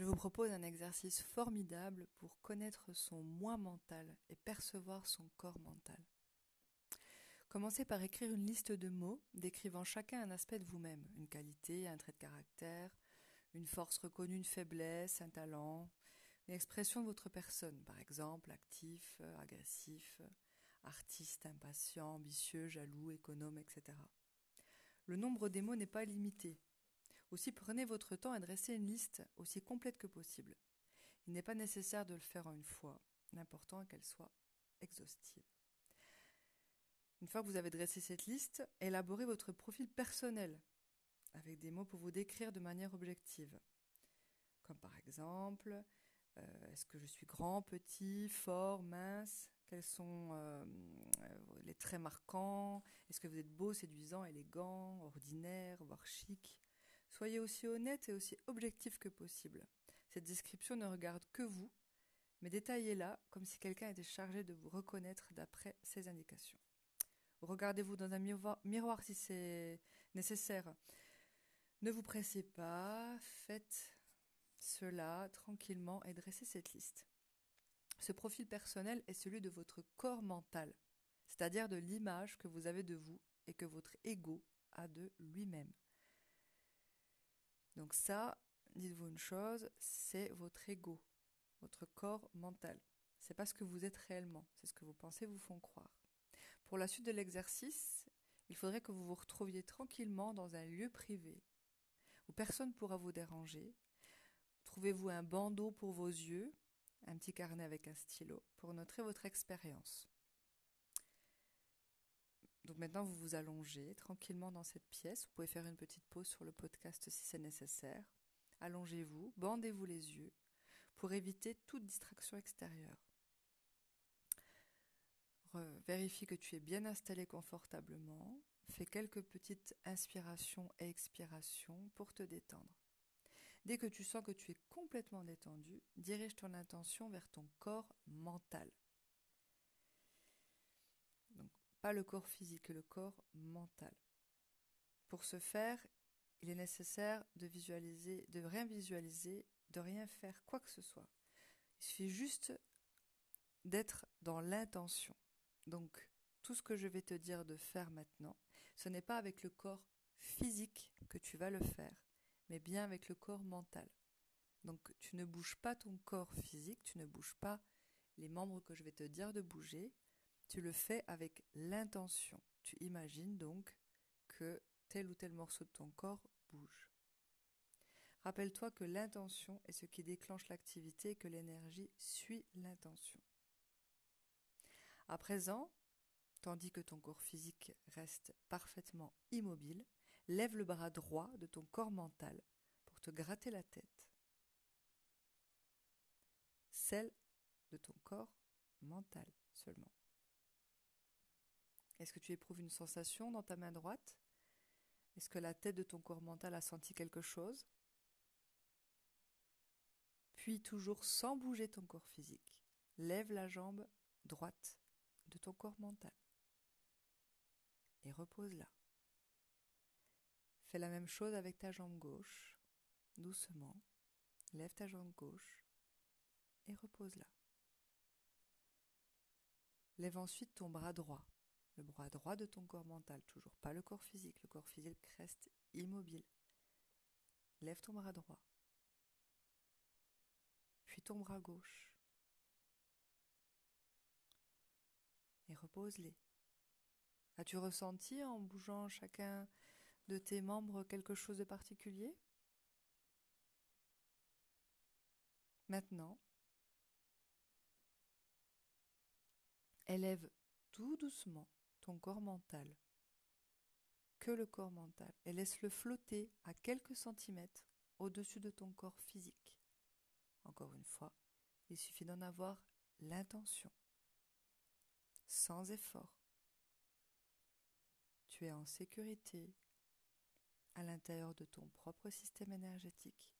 Je vous propose un exercice formidable pour connaître son moi mental et percevoir son corps mental. Commencez par écrire une liste de mots décrivant chacun un aspect de vous-même, une qualité, un trait de caractère, une force reconnue, une faiblesse, un talent, une expression de votre personne, par exemple actif, euh, agressif, artiste, impatient, ambitieux, jaloux, économe, etc. Le nombre des mots n'est pas limité. Aussi prenez votre temps et dressez une liste aussi complète que possible. Il n'est pas nécessaire de le faire en une fois, l'important est qu'elle soit exhaustive. Une fois que vous avez dressé cette liste, élaborez votre profil personnel avec des mots pour vous décrire de manière objective. Comme par exemple, euh, est-ce que je suis grand, petit, fort, mince? Quels sont euh, euh, les traits marquants? Est-ce que vous êtes beau, séduisant, élégant, ordinaire, voire chic? Soyez aussi honnête et aussi objectif que possible. Cette description ne regarde que vous, mais détaillez-la comme si quelqu'un était chargé de vous reconnaître d'après ces indications. Regardez-vous dans un miroir si c'est nécessaire. Ne vous pressez pas, faites cela tranquillement et dressez cette liste. Ce profil personnel est celui de votre corps mental, c'est-à-dire de l'image que vous avez de vous et que votre ego a de lui-même. Donc ça, dites-vous une chose, c'est votre ego, votre corps mental. C'est pas ce que vous êtes réellement, c'est ce que vous pensez vous font croire. Pour la suite de l'exercice, il faudrait que vous vous retrouviez tranquillement dans un lieu privé, où personne pourra vous déranger. Trouvez-vous un bandeau pour vos yeux, un petit carnet avec un stylo, pour noter votre expérience. Donc maintenant, vous vous allongez tranquillement dans cette pièce. Vous pouvez faire une petite pause sur le podcast si c'est nécessaire. Allongez-vous, bandez-vous les yeux pour éviter toute distraction extérieure. vérifie que tu es bien installé confortablement. Fais quelques petites inspirations et expirations pour te détendre. Dès que tu sens que tu es complètement détendu, dirige ton intention vers ton corps mental. Pas le corps physique, le corps mental. Pour ce faire, il est nécessaire de visualiser, de rien visualiser, de rien faire quoi que ce soit. Il suffit juste d'être dans l'intention. Donc, tout ce que je vais te dire de faire maintenant, ce n'est pas avec le corps physique que tu vas le faire, mais bien avec le corps mental. Donc tu ne bouges pas ton corps physique, tu ne bouges pas les membres que je vais te dire de bouger, tu le fais avec l'intention. Tu imagines donc que tel ou tel morceau de ton corps bouge. Rappelle-toi que l'intention est ce qui déclenche l'activité et que l'énergie suit l'intention. À présent, tandis que ton corps physique reste parfaitement immobile, lève le bras droit de ton corps mental pour te gratter la tête. Celle de ton corps mental seulement. Est-ce que tu éprouves une sensation dans ta main droite? Est-ce que la tête de ton corps mental a senti quelque chose? Puis toujours sans bouger ton corps physique, lève la jambe droite de ton corps mental et repose-la. Fais la même chose avec ta jambe gauche, doucement. Lève ta jambe gauche et repose-la. Lève ensuite ton bras droit, le bras droit de ton corps mental, toujours pas le corps physique, le corps physique reste immobile. Lève ton bras droit, puis ton bras gauche, et repose-les. As-tu ressenti en bougeant chacun de tes membres quelque chose de particulier? Maintenant, élève tout doucement ton corps mental, que le corps mental, et laisse-le flotter à quelques centimètres au-dessus de ton corps physique. Encore une fois, il suffit d'en avoir l'intention, sans effort. Tu es en sécurité à l'intérieur de ton propre système énergétique.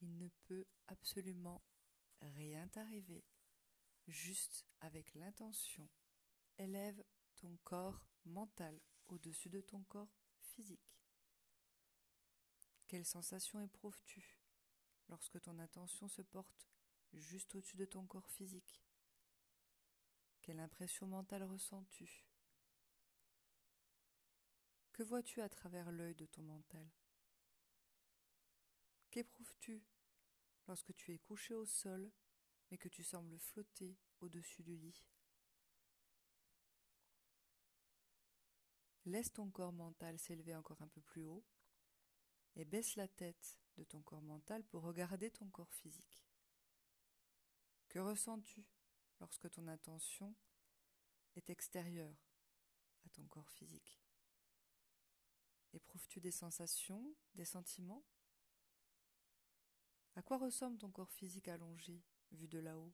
Il ne peut absolument rien t'arriver. Juste avec l'intention, élève ton corps mental au-dessus de ton corps physique. Quelle sensation éprouves-tu lorsque ton attention se porte juste au-dessus de ton corps physique? Quelle impression mentale ressens-tu? Que vois-tu à travers l'œil de ton mental? Qu'éprouves-tu lorsque tu es couché au sol mais que tu sembles flotter au-dessus du lit? Laisse ton corps mental s'élever encore un peu plus haut et baisse la tête de ton corps mental pour regarder ton corps physique. Que ressens-tu lorsque ton attention est extérieure à ton corps physique? Éprouves-tu des sensations, des sentiments? À quoi ressemble ton corps physique allongé, vu de là-haut?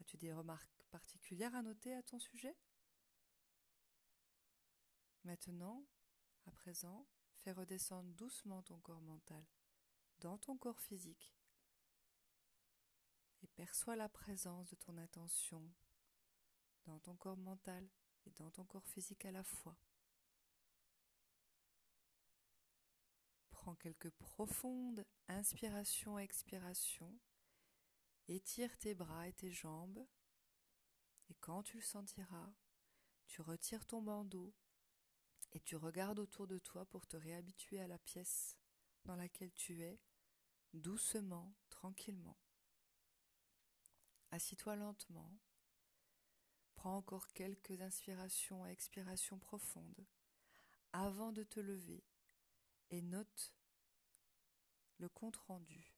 As-tu des remarques particulières à noter à ton sujet? Maintenant, à présent, fais redescendre doucement ton corps mental dans ton corps physique et perçois la présence de ton attention dans ton corps mental et dans ton corps physique à la fois. Prends quelques profondes inspirations expirations. Étire tes bras et tes jambes. Et quand tu le sentiras, tu retires ton bandeau et tu regardes autour de toi pour te réhabituer à la pièce dans laquelle tu es, doucement, tranquillement. Assis-toi lentement, prends encore quelques inspirations et expirations profondes avant de te lever et note le compte-rendu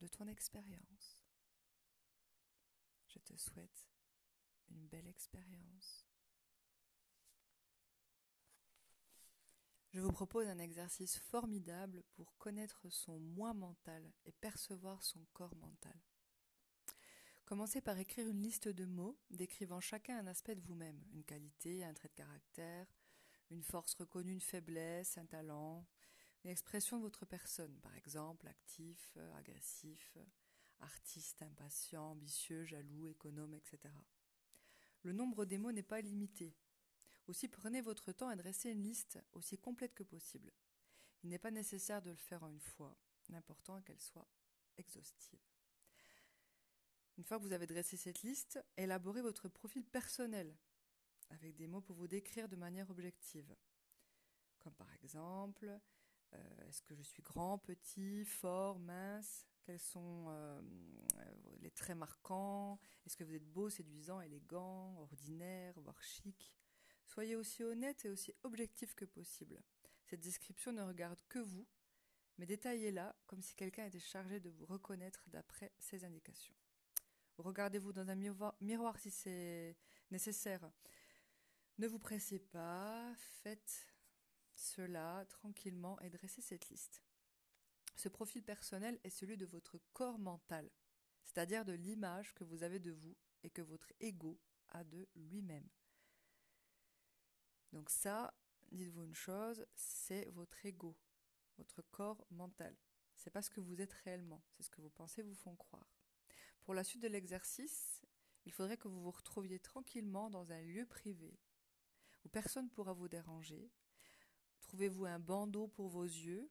de ton expérience. Je te souhaite une belle expérience. Je vous propose un exercice formidable pour connaître son moi mental et percevoir son corps mental. Commencez par écrire une liste de mots décrivant chacun un aspect de vous-même, une qualité, un trait de caractère, une force reconnue, une faiblesse, un talent, une expression de votre personne, par exemple actif, agressif, artiste, impatient, ambitieux, jaloux, économe, etc. Le nombre des mots n'est pas limité. Aussi prenez votre temps et dressez une liste aussi complète que possible. Il n'est pas nécessaire de le faire en une fois, l'important est qu'elle soit exhaustive. Une fois que vous avez dressé cette liste, élaborez votre profil personnel avec des mots pour vous décrire de manière objective. Comme par exemple, euh, est-ce que je suis grand, petit, fort, mince? Quels sont euh, les traits marquants? Est-ce que vous êtes beau, séduisant, élégant, ordinaire, voire chic? Soyez aussi honnête et aussi objectif que possible. Cette description ne regarde que vous, mais détaillez-la comme si quelqu'un était chargé de vous reconnaître d'après ces indications. Regardez-vous dans un miroir, si c'est nécessaire. Ne vous pressez pas, faites cela tranquillement et dressez cette liste. Ce profil personnel est celui de votre corps mental, c'est-à-dire de l'image que vous avez de vous et que votre ego a de lui-même. Donc ça, dites-vous une chose, c'est votre ego, votre corps mental. C'est pas ce que vous êtes réellement, c'est ce que vos pensées vous font croire. Pour la suite de l'exercice, il faudrait que vous vous retrouviez tranquillement dans un lieu privé où personne ne pourra vous déranger. Trouvez-vous un bandeau pour vos yeux,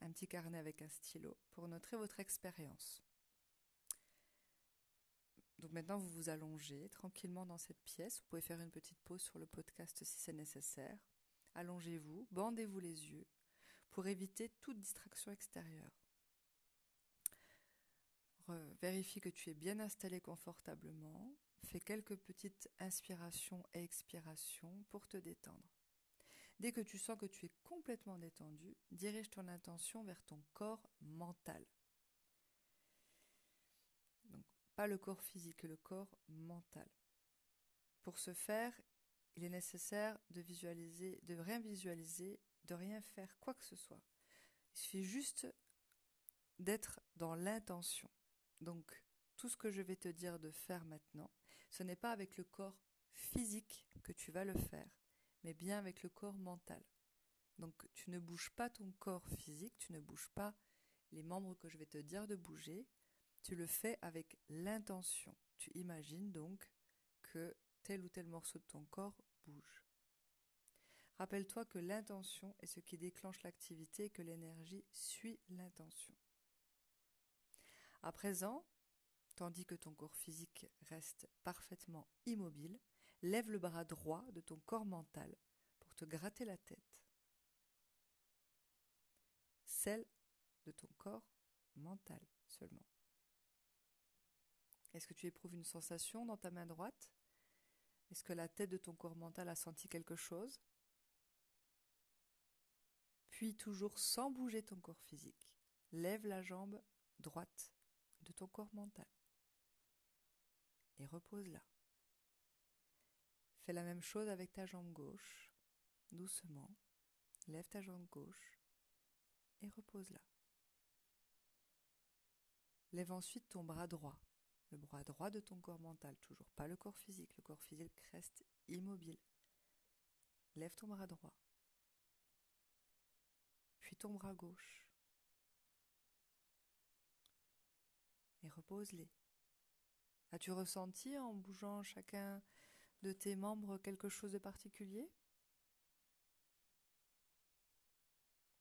un petit carnet avec un stylo pour noter votre expérience. Maintenant, vous vous allongez tranquillement dans cette pièce. Vous pouvez faire une petite pause sur le podcast si c'est nécessaire. Allongez-vous, bandez-vous les yeux pour éviter toute distraction extérieure. vérifie que tu es bien installé confortablement. Fais quelques petites inspirations et expirations pour te détendre. Dès que tu sens que tu es complètement détendu, dirige ton intention vers ton corps mental le corps physique, le corps mental. Pour ce faire, il est nécessaire de visualiser, de rien visualiser, de rien faire quoi que ce soit. Il suffit juste d'être dans l'intention. Donc, tout ce que je vais te dire de faire maintenant, ce n'est pas avec le corps physique que tu vas le faire, mais bien avec le corps mental. Donc, tu ne bouges pas ton corps physique, tu ne bouges pas les membres que je vais te dire de bouger, tu le fais avec l'intention. Tu imagines donc que tel ou tel morceau de ton corps bouge. Rappelle-toi que l'intention est ce qui déclenche l'activité et que l'énergie suit l'intention. À présent, tandis que ton corps physique reste parfaitement immobile, lève le bras droit de ton corps mental pour te gratter la tête. Celle de ton corps mental seulement. Est-ce que tu éprouves une sensation dans ta main droite? Est-ce que la tête de ton corps mental a senti quelque chose? Puis toujours sans bouger ton corps physique, lève la jambe droite de ton corps mental et repose-la. Fais la même chose avec ta jambe gauche, doucement. Lève ta jambe gauche et repose-la. Lève ensuite ton bras droit le bras droit de ton corps mental, toujours pas le corps physique, le corps physique reste immobile. Lève ton bras droit, puis ton bras gauche, et repose-les. As-tu ressenti en bougeant chacun de tes membres quelque chose de particulier?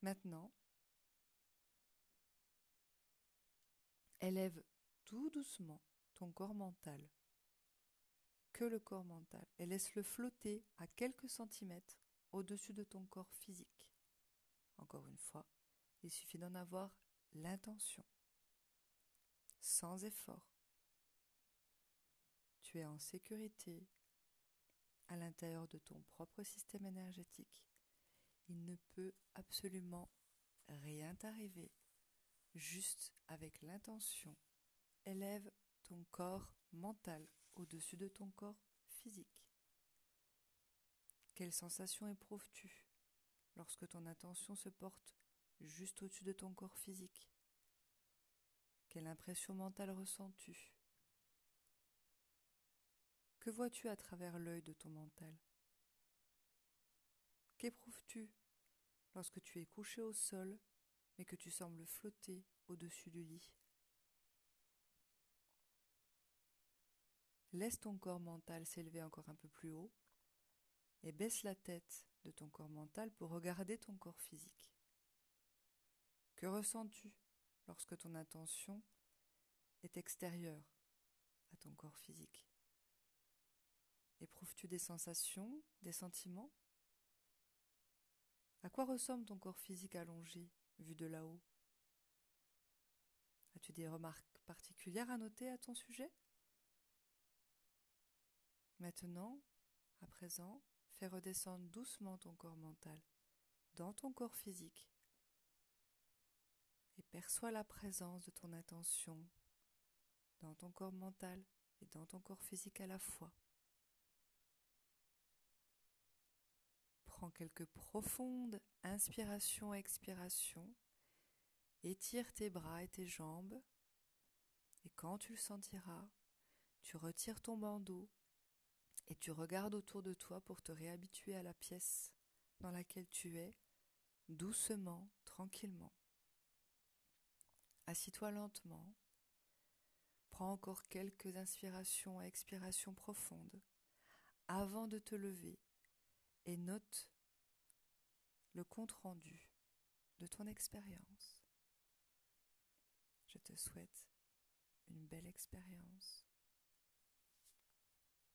Maintenant, élève tout doucement corps mental, que le corps mental, et laisse-le flotter à quelques centimètres au-dessus de ton corps physique. Encore une fois, il suffit d'en avoir l'intention, sans effort. Tu es en sécurité à l'intérieur de ton propre système énergétique. Il ne peut absolument rien t'arriver. Juste avec l'intention, élève corps mental au-dessus de ton corps physique. Quelle sensation éprouves-tu lorsque ton attention se porte juste au-dessus de ton corps physique? Quelle impression mentale ressens-tu? Que vois-tu à travers l'œil de ton mental? Qu'éprouves-tu lorsque tu es couché au sol mais que tu sembles flotter au-dessus du lit? Laisse ton corps mental s'élever encore un peu plus haut et baisse la tête de ton corps mental pour regarder ton corps physique. Que ressens-tu lorsque ton attention est extérieure à ton corps physique? Éprouves-tu des sensations, des sentiments? À quoi ressemble ton corps physique allongé, vu de là-haut? As-tu des remarques particulières à noter à ton sujet? Maintenant, à présent, fais redescendre doucement ton corps mental dans ton corps physique et perçois la présence de ton attention dans ton corps mental et dans ton corps physique à la fois. Prends quelques profondes inspirations expirations. Étire tes bras et tes jambes. Et quand tu le sentiras, tu retires ton bandeau et tu regardes autour de toi pour te réhabituer à la pièce dans laquelle tu es, doucement, tranquillement. Assis-toi lentement, prends encore quelques inspirations et expirations profondes avant de te lever et note le compte-rendu de ton expérience. Je te souhaite une belle expérience.